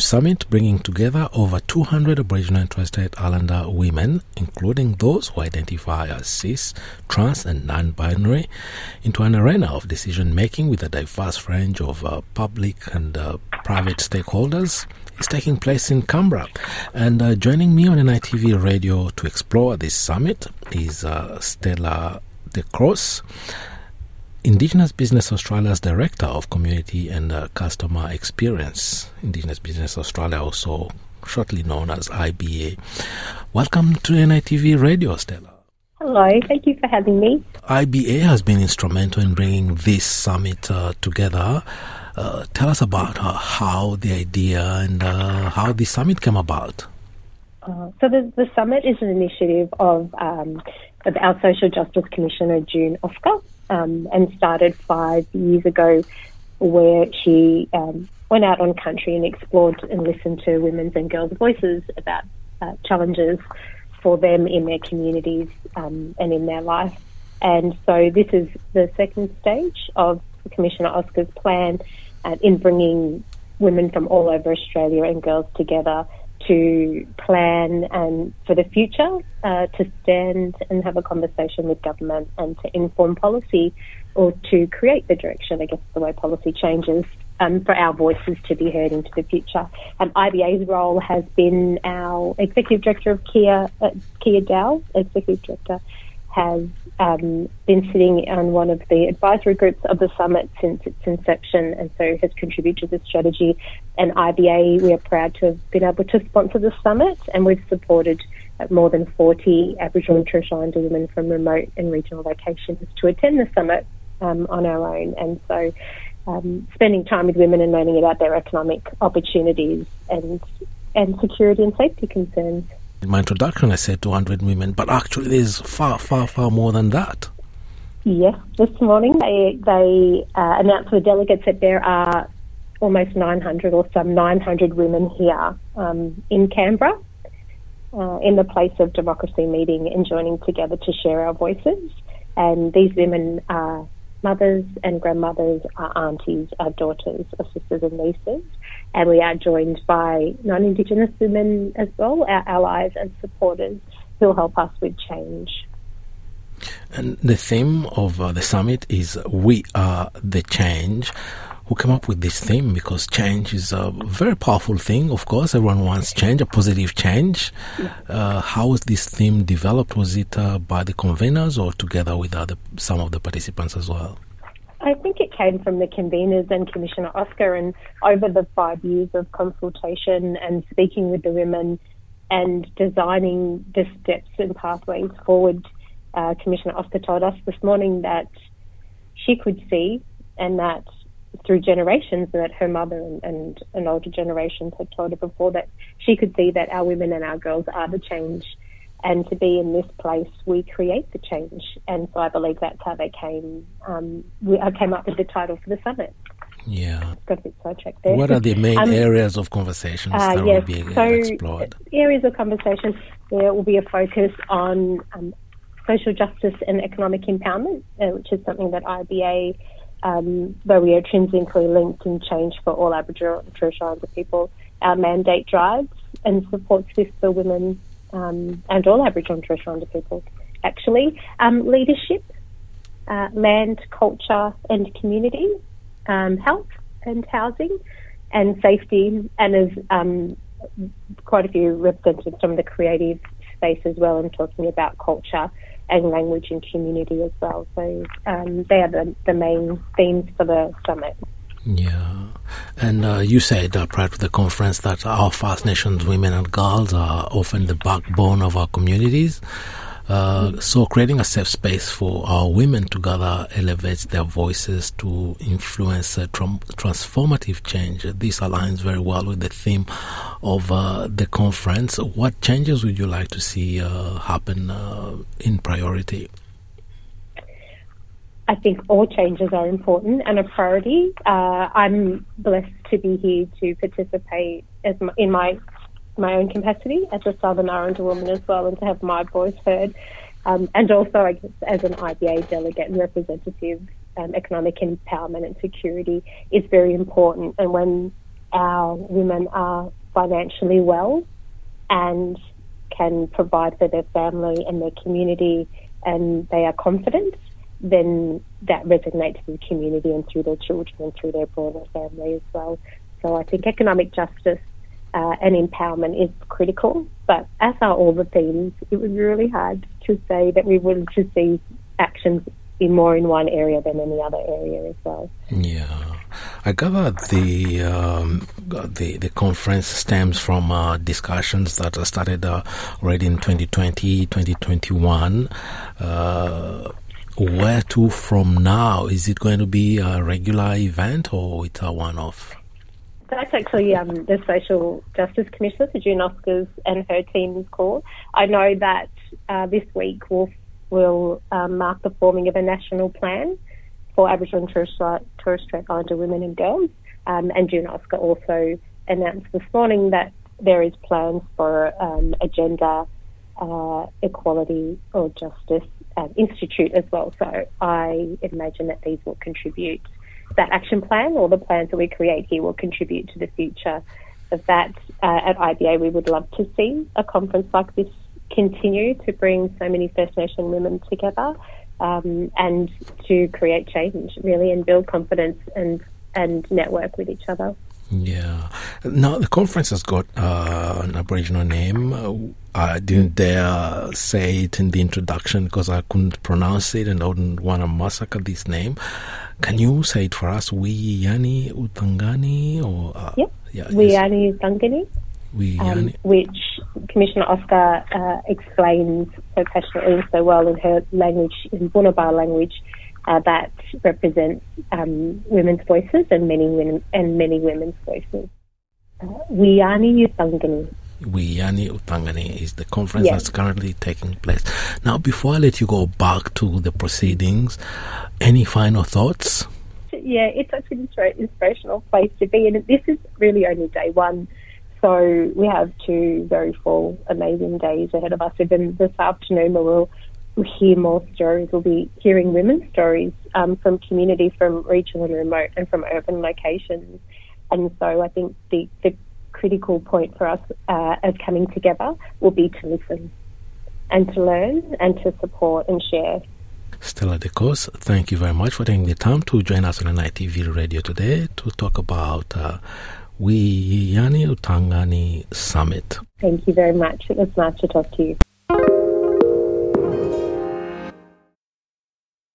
summit bringing together over 200 Aboriginal and Torres Strait Islander women, including those who identify as cis, trans, and non binary, into an arena of decision making with a diverse range of uh, public and uh, private stakeholders is taking place in Canberra. And uh, joining me on NITV radio to explore this summit is uh, Stella De Cross. Indigenous Business Australia's Director of Community and uh, Customer Experience, Indigenous Business Australia, also shortly known as IBA. Welcome to NITV Radio, Stella. Hello, thank you for having me. IBA has been instrumental in bringing this summit uh, together. Uh, tell us about uh, how the idea and uh, how the summit came about. Uh, so the, the summit is an initiative of, um, of our Social Justice Commissioner, June Oscar um, and started five years ago, where she um, went out on country and explored and listened to women's and girls' voices about uh, challenges for them in their communities um, and in their life. And so this is the second stage of Commissioner Oscar's plan uh, in bringing women from all over Australia and girls together to plan and for the future uh, to stand and have a conversation with government and to inform policy or to create the direction, I guess, the way policy changes um, for our voices to be heard into the future. And IBA's role has been our executive director of Kia, uh, Kia Dow, executive director, has um, been sitting on one of the advisory groups of the summit since its inception and so has contributed to the strategy. And IBA, we are proud to have been able to sponsor the summit and we've supported more than 40 Aboriginal and Torres Strait Islander women from remote and regional locations to attend the summit um, on our own. And so um, spending time with women and learning about their economic opportunities and, and security and safety concerns. In my introduction, I said 200 women, but actually, there's far, far, far more than that. Yes, this morning they they uh, announced to the delegates that there are almost 900 or some 900 women here um, in Canberra uh, in the place of democracy meeting and joining together to share our voices. And these women are mothers and grandmothers, are aunties, are daughters, are sisters and nieces. And we are joined by non Indigenous women as well, our allies and supporters who'll help us with change. And the theme of uh, the summit is We Are the Change. Who came up with this theme? Because change is a very powerful thing, of course. Everyone wants change, a positive change. Uh, how was this theme developed? Was it uh, by the conveners or together with other, some of the participants as well? I think it came from the conveners and Commissioner Oscar, and over the five years of consultation and speaking with the women and designing the steps and pathways forward, uh, Commissioner Oscar told us this morning that she could see and that through generations that her mother and, and, and older generations had told her before that she could see that our women and our girls are the change and to be in this place, we create the change. And so I believe that's how they came. Um, we, I came up with the title for the summit. Yeah. Got a bit sidetracked there. What are the main um, areas of conversations uh, that yes, will be so explored? Areas of conversation, there will be a focus on um, social justice and economic empowerment, uh, which is something that IBA, um, where we are intrinsically linked in change for all Aboriginal and Torres Strait Islander people, our mandate drives and supports this for women um, and all Aboriginal and Torres Strait Islander people, actually. Um, leadership, uh, land, culture, and community, um, health and housing, and safety, and as um, quite a few representatives from the creative space as well, and talking about culture and language and community as well. So um, they are the, the main themes for the summit. Yeah. And uh, you said uh, prior to the conference that our First Nations women and girls are often the backbone of our communities. Uh, so creating a safe space for our women to gather elevates their voices to influence transformative change. This aligns very well with the theme of uh, the conference. What changes would you like to see uh, happen uh, in priority? I think all changes are important and a priority. Uh, I'm blessed to be here to participate in my my own capacity as a Southern Islander woman as well, and to have my voice heard, um, and also I guess as an IBA delegate and representative, um, economic empowerment and security is very important. And when our women are financially well and can provide for their family and their community and they are confident, then that resonates with the community and through their children and through their broader family as well. So I think economic justice uh, and empowerment is critical, but as are all the themes, it was really hard to say that we wanted to see actions in more in one area than any other area as well. Yeah. I gather the um, the the conference stems from uh, discussions that started uh, already in 2020, 2021. Uh, where to from now? Is it going to be a regular event or it's a one-off? That's actually um, the Social Justice Commissioner, the June Oscars, and her team's call. I know that uh, this week will will um, mark the forming of a national plan for Aboriginal and Torres, Torres Strait Islander women and girls. Um, and June Oscar also announced this morning that there is plans for um, a gender uh, equality or justice um, institute as well. So I imagine that these will contribute. That action plan or the plans that we create here will contribute to the future of that. Uh, at IBA, we would love to see a conference like this continue to bring so many First Nation women together um, and to create change, really, and build confidence and, and network with each other. Yeah. Now, the conference has got uh, an Aboriginal name. Uh, I didn't dare say it in the introduction because I couldn't pronounce it and I wouldn't want to massacre this name. Can you say it for us? Wiyani Utangani? Or, uh, yep. Yeah, Wiyi Yani U Thangani. Um, which Commissioner Oscar uh, explains so passionately and so well in her language, in Bunuba language, uh, that represents um, women's voices and many women and many women's voices. Uh, Wiyi Yani U Thangani. Wiyani Utangani is the conference yes. that's currently taking place. Now, before I let you go back to the proceedings, any final thoughts? Yeah, it's such an inspirational place to be, and this is really only day one so we have two very full, amazing days ahead of us. Even this afternoon, where we'll, we'll hear more stories. We'll be hearing women's stories um, from communities from regional and remote and from urban locations. And so I think the, the critical point for us uh, as coming together will be to listen and to learn and to support and share. Stella DeCos, thank you very much for taking the time to join us on NITV Radio today to talk about uh, Wiyani Utangani Summit. Thank you very much. It was nice to talk to you.